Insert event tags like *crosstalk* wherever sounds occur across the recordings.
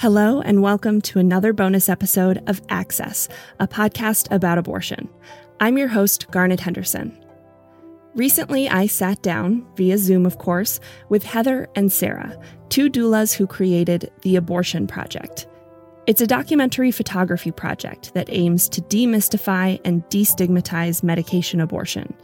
Hello, and welcome to another bonus episode of Access, a podcast about abortion. I'm your host, Garnet Henderson. Recently, I sat down, via Zoom of course, with Heather and Sarah, two doulas who created The Abortion Project. It's a documentary photography project that aims to demystify and destigmatize medication abortion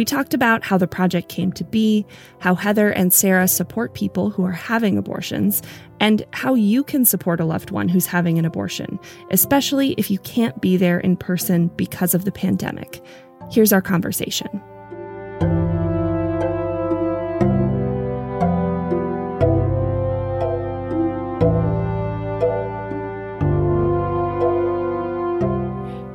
we talked about how the project came to be, how Heather and Sarah support people who are having abortions, and how you can support a loved one who's having an abortion, especially if you can't be there in person because of the pandemic. Here's our conversation.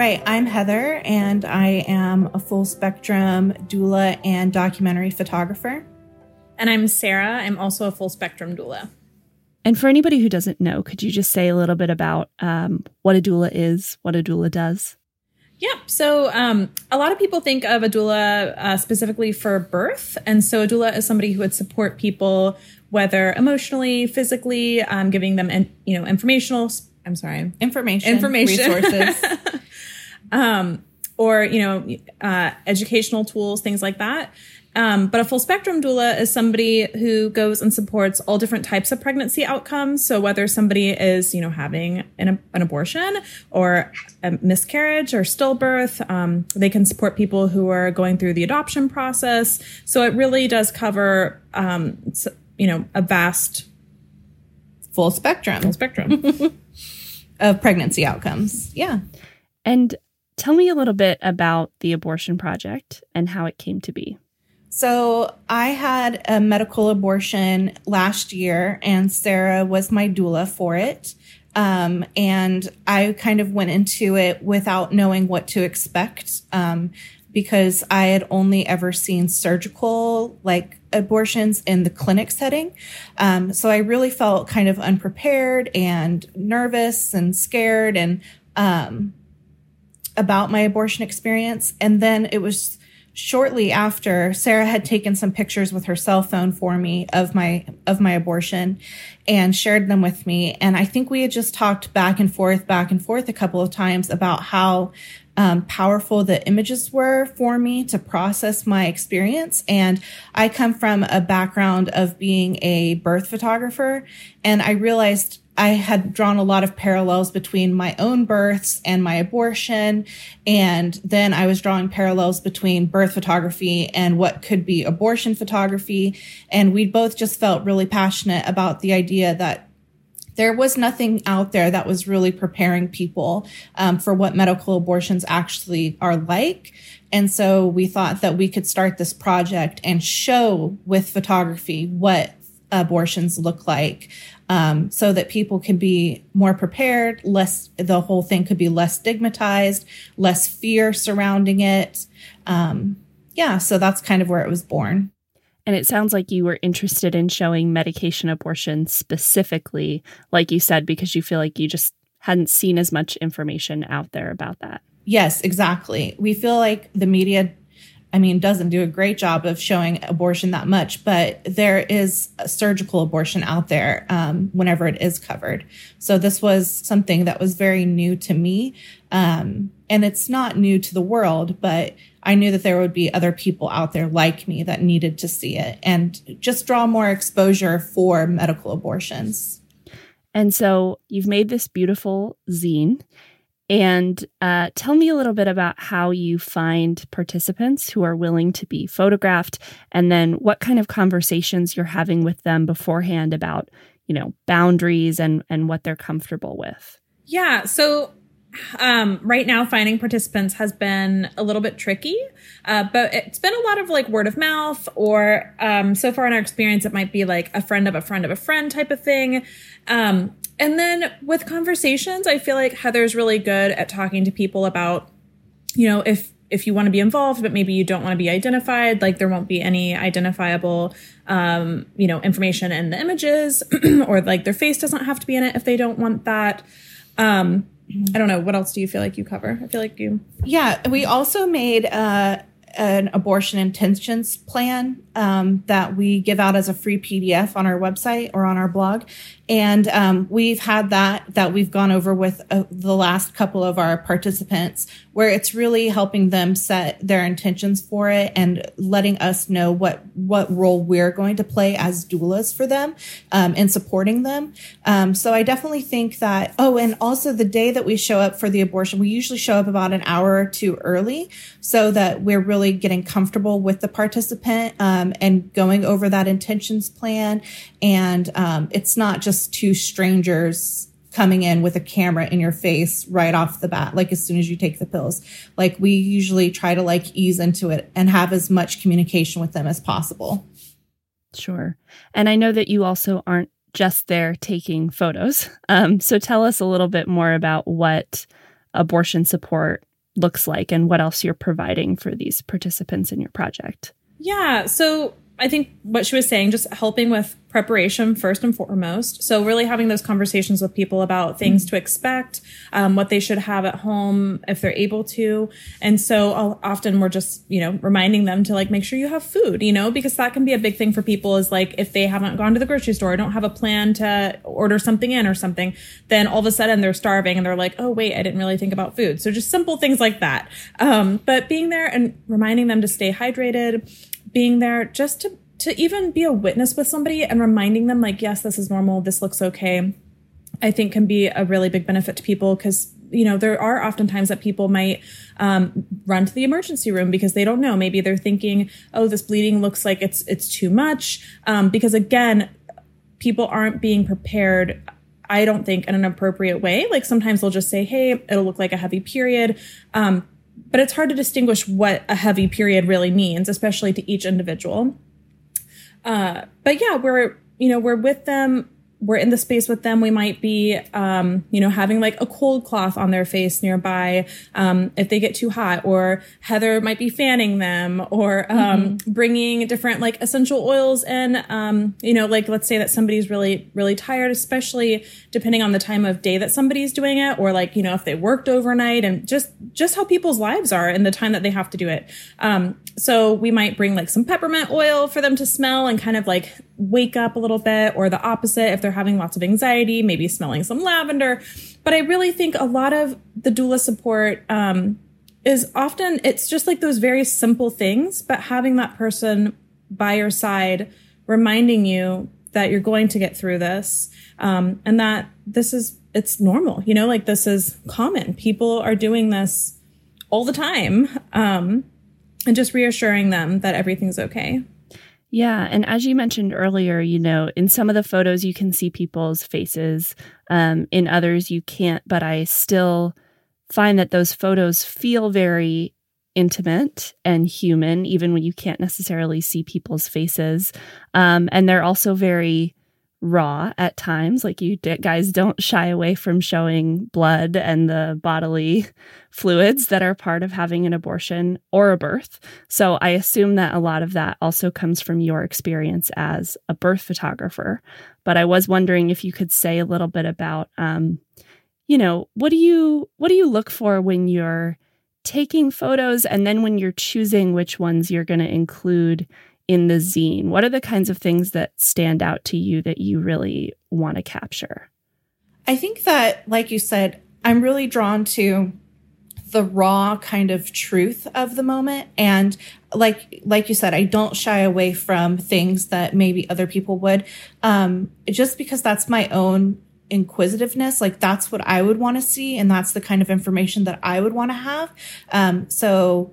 Right. I'm Heather, and I am a full spectrum doula and documentary photographer. And I'm Sarah. I'm also a full spectrum doula. And for anybody who doesn't know, could you just say a little bit about um, what a doula is, what a doula does? Yeah. So um, a lot of people think of a doula uh, specifically for birth. And so a doula is somebody who would support people, whether emotionally, physically, um, giving them, in, you know, informational, I'm sorry, information, information, resources. *laughs* um, or you know uh, educational tools, things like that. Um, but a full spectrum doula is somebody who goes and supports all different types of pregnancy outcomes. So whether somebody is, you know, having an, an abortion or a miscarriage or stillbirth, um, they can support people who are going through the adoption process. So it really does cover, um, you know, a vast full spectrum, full spectrum *laughs* of pregnancy outcomes. Yeah. And Tell me a little bit about the abortion project and how it came to be. So, I had a medical abortion last year, and Sarah was my doula for it. Um, and I kind of went into it without knowing what to expect um, because I had only ever seen surgical, like abortions in the clinic setting. Um, so I really felt kind of unprepared and nervous and scared and um, about my abortion experience. And then it was shortly after Sarah had taken some pictures with her cell phone for me of my of my abortion and shared them with me. And I think we had just talked back and forth back and forth a couple of times about how um, powerful the images were for me to process my experience. And I come from a background of being a birth photographer. And I realized I had drawn a lot of parallels between my own births and my abortion. And then I was drawing parallels between birth photography and what could be abortion photography. And we both just felt really passionate about the idea that there was nothing out there that was really preparing people um, for what medical abortions actually are like. And so we thought that we could start this project and show with photography what abortions look like um, so that people can be more prepared, less, the whole thing could be less stigmatized, less fear surrounding it. Um, yeah, so that's kind of where it was born. And it sounds like you were interested in showing medication abortion specifically, like you said, because you feel like you just hadn't seen as much information out there about that. Yes, exactly. We feel like the media I mean, doesn't do a great job of showing abortion that much, but there is a surgical abortion out there um, whenever it is covered. So this was something that was very new to me. Um, and it's not new to the world, but I knew that there would be other people out there like me that needed to see it and just draw more exposure for medical abortions. And so you've made this beautiful zine and uh, tell me a little bit about how you find participants who are willing to be photographed, and then what kind of conversations you're having with them beforehand about, you know, boundaries and and what they're comfortable with. Yeah. So um, right now finding participants has been a little bit tricky uh, but it's been a lot of like word of mouth or um, so far in our experience it might be like a friend of a friend of a friend type of thing um, and then with conversations, I feel like Heather's really good at talking to people about, you know, if if you want to be involved, but maybe you don't want to be identified, like there won't be any identifiable, um, you know, information in the images, *clears throat* or like their face doesn't have to be in it if they don't want that. Um, I don't know. What else do you feel like you cover? I feel like you. Yeah, we also made uh, an abortion intentions plan um, that we give out as a free PDF on our website or on our blog. And um, we've had that that we've gone over with uh, the last couple of our participants, where it's really helping them set their intentions for it and letting us know what what role we're going to play as doulas for them um, and supporting them. Um, so I definitely think that. Oh, and also the day that we show up for the abortion, we usually show up about an hour or two early, so that we're really getting comfortable with the participant um, and going over that intentions plan. And um, it's not just two strangers coming in with a camera in your face right off the bat like as soon as you take the pills. Like we usually try to like ease into it and have as much communication with them as possible. Sure. And i know that you also aren't just there taking photos. Um, so tell us a little bit more about what abortion support looks like and what else you're providing for these participants in your project yeah so I think what she was saying, just helping with preparation first and foremost. So really having those conversations with people about things to expect, um, what they should have at home if they're able to. And so I'll, often we're just, you know, reminding them to like make sure you have food, you know, because that can be a big thing for people is like if they haven't gone to the grocery store, don't have a plan to order something in or something, then all of a sudden they're starving and they're like, oh wait, I didn't really think about food. So just simple things like that. Um, but being there and reminding them to stay hydrated, being there just to to even be a witness with somebody and reminding them like yes this is normal. This looks okay i think can be a really big benefit to people because you know there are often times that people might um, run to the emergency room because they don't know. Maybe they're thinking oh this bleeding looks like it's it's too much um, because again people aren't being prepared i don't think in an appropriate way. Like sometimes they'll just say hey it'll look like a heavy period um, but it's hard to distinguish what a heavy period really means, especially to each individual. Uh, but yeah, we're, you know, we're with them we're in the space with them, we might be, um, you know, having like a cold cloth on their face nearby um, if they get too hot, or Heather might be fanning them, or um, mm-hmm. bringing different like essential oils in. Um, you know, like let's say that somebody's really, really tired, especially depending on the time of day that somebody's doing it, or like you know if they worked overnight, and just just how people's lives are and the time that they have to do it. Um, so we might bring like some peppermint oil for them to smell and kind of like wake up a little bit, or the opposite if they're having lots of anxiety, maybe smelling some lavender. But I really think a lot of the doula support um, is often it's just like those very simple things, but having that person by your side reminding you that you're going to get through this um, and that this is it's normal you know like this is common people are doing this all the time um, and just reassuring them that everything's okay yeah. And as you mentioned earlier, you know, in some of the photos, you can see people's faces. Um, in others, you can't. But I still find that those photos feel very intimate and human, even when you can't necessarily see people's faces. Um, and they're also very raw at times. Like you guys don't shy away from showing blood and the bodily fluids that are part of having an abortion or a birth. So I assume that a lot of that also comes from your experience as a birth photographer. But I was wondering if you could say a little bit about, um, you know, what do you what do you look for when you're taking photos, and then when you're choosing which ones you're going to include in the zine? What are the kinds of things that stand out to you that you really want to capture? I think that, like you said, I'm really drawn to the raw kind of truth of the moment and like like you said i don't shy away from things that maybe other people would um just because that's my own inquisitiveness like that's what i would want to see and that's the kind of information that i would want to have um so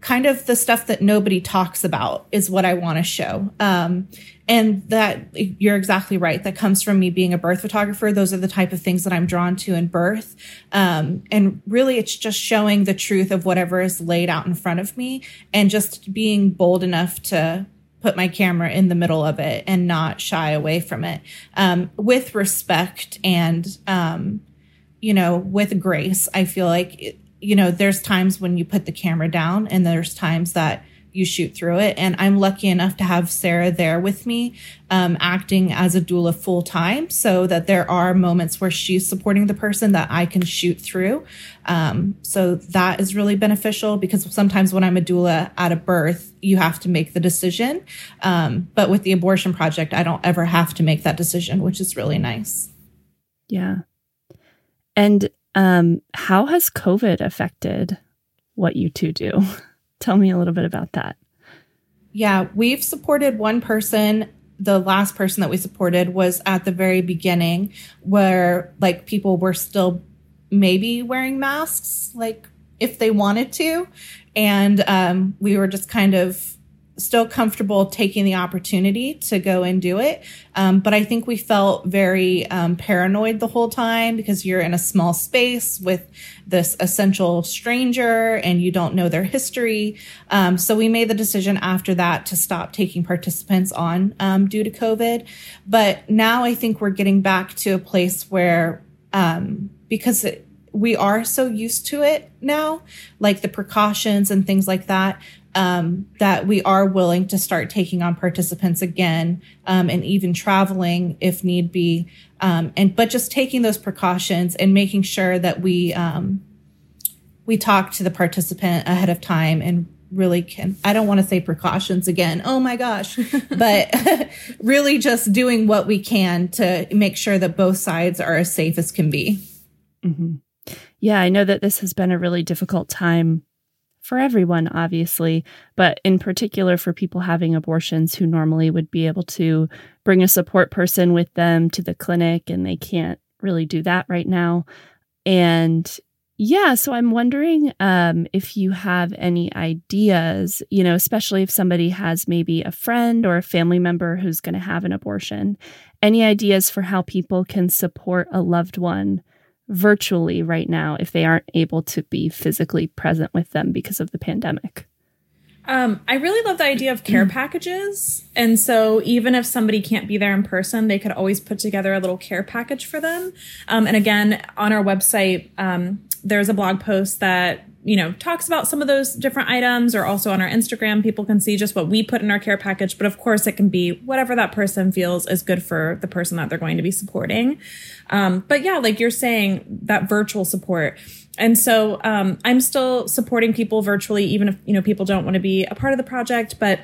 kind of the stuff that nobody talks about is what I want to show. Um, and that you're exactly right. That comes from me being a birth photographer. Those are the type of things that I'm drawn to in birth. Um, and really, it's just showing the truth of whatever is laid out in front of me and just being bold enough to put my camera in the middle of it and not shy away from it um, with respect and, um, you know, with grace. I feel like it, you know, there's times when you put the camera down and there's times that you shoot through it. And I'm lucky enough to have Sarah there with me, um, acting as a doula full time so that there are moments where she's supporting the person that I can shoot through. Um, so that is really beneficial because sometimes when I'm a doula at a birth, you have to make the decision. Um, but with the abortion project, I don't ever have to make that decision, which is really nice. Yeah. And um, how has COVID affected what you two do? *laughs* Tell me a little bit about that. Yeah, we've supported one person. The last person that we supported was at the very beginning where like people were still maybe wearing masks, like if they wanted to. And um, we were just kind of still comfortable taking the opportunity to go and do it. Um, but I think we felt very um, paranoid the whole time because you're in a small space with this essential stranger and you don't know their history. Um, so we made the decision after that to stop taking participants on um, due to COVID. But now I think we're getting back to a place where, um, because it, we are so used to it now, like the precautions and things like that um, that we are willing to start taking on participants again um, and even traveling if need be um, and but just taking those precautions and making sure that we um, we talk to the participant ahead of time and really can i don't want to say precautions again oh my gosh *laughs* but *laughs* really just doing what we can to make sure that both sides are as safe as can be mm-hmm. Yeah i know that this has been a really difficult time for everyone, obviously, but in particular for people having abortions who normally would be able to bring a support person with them to the clinic and they can't really do that right now. And yeah, so I'm wondering um, if you have any ideas, you know, especially if somebody has maybe a friend or a family member who's going to have an abortion, any ideas for how people can support a loved one virtually right now if they aren't able to be physically present with them because of the pandemic. Um, I really love the idea of care *clears throat* packages. And so even if somebody can't be there in person, they could always put together a little care package for them. Um, and again, on our website, um, there's a blog post that you know, talks about some of those different items or also on our Instagram, people can see just what we put in our care package. But of course, it can be whatever that person feels is good for the person that they're going to be supporting. Um, but yeah, like you're saying, that virtual support. And so um, I'm still supporting people virtually, even if, you know, people don't want to be a part of the project. But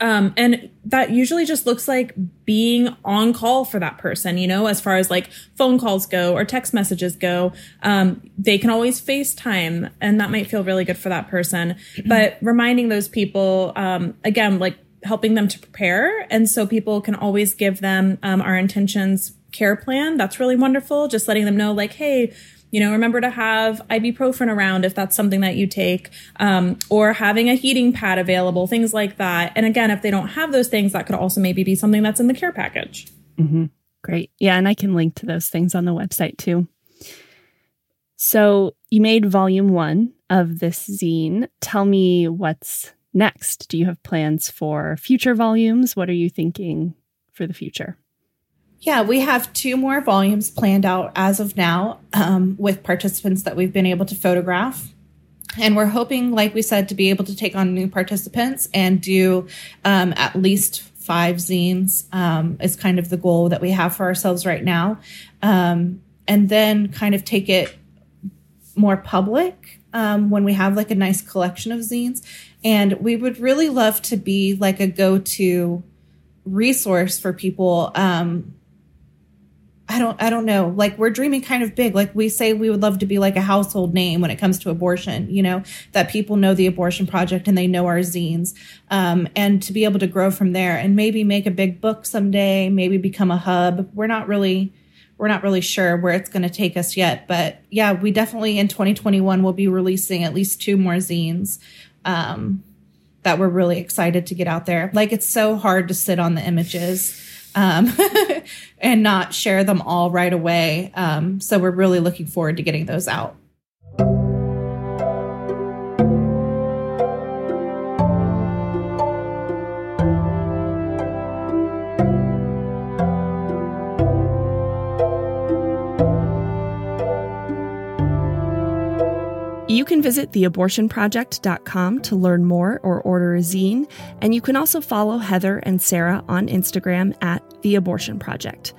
um, and that usually just looks like being on call for that person, you know, as far as like phone calls go or text messages go. Um, they can always FaceTime and that might feel really good for that person. *clears throat* But reminding those people, um, again, like helping them to prepare. And so people can always give them, um, our intentions care plan. That's really wonderful. Just letting them know like, Hey, you know, remember to have ibuprofen around if that's something that you take, um, or having a heating pad available, things like that. And again, if they don't have those things, that could also maybe be something that's in the care package. Mm-hmm. Great. Yeah. And I can link to those things on the website too. So you made volume one of this zine. Tell me what's next. Do you have plans for future volumes? What are you thinking for the future? Yeah, we have two more volumes planned out as of now um, with participants that we've been able to photograph. And we're hoping, like we said, to be able to take on new participants and do um, at least five zines um, is kind of the goal that we have for ourselves right now. Um, and then kind of take it more public um, when we have like a nice collection of zines. And we would really love to be like a go to resource for people um, I don't I don't know. Like we're dreaming kind of big. Like we say we would love to be like a household name when it comes to abortion, you know, that people know the abortion project and they know our zines. Um, and to be able to grow from there and maybe make a big book someday, maybe become a hub. We're not really we're not really sure where it's going to take us yet, but yeah, we definitely in 2021 will be releasing at least two more zines. Um, that we're really excited to get out there. Like it's so hard to sit on the images um, *laughs* and not share them all right away. Um, so we're really looking forward to getting those out. Visit theabortionproject.com to learn more or order a zine, and you can also follow Heather and Sarah on Instagram at The Abortion Project.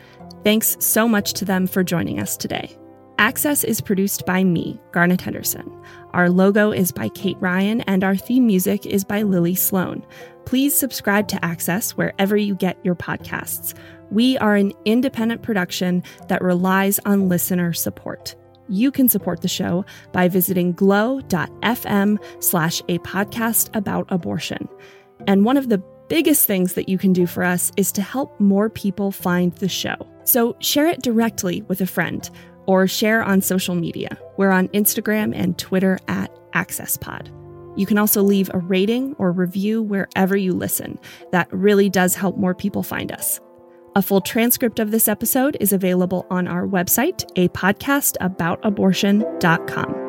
Thanks so much to them for joining us today. Access is produced by me, Garnet Henderson. Our logo is by Kate Ryan, and our theme music is by Lily Sloan. Please subscribe to Access wherever you get your podcasts. We are an independent production that relies on listener support. You can support the show by visiting glow.fm slash a podcast about abortion. And one of the biggest things that you can do for us is to help more people find the show. So share it directly with a friend or share on social media. We're on Instagram and Twitter at AccessPod. You can also leave a rating or review wherever you listen. That really does help more people find us. A full transcript of this episode is available on our website, a podcast about abortion.com.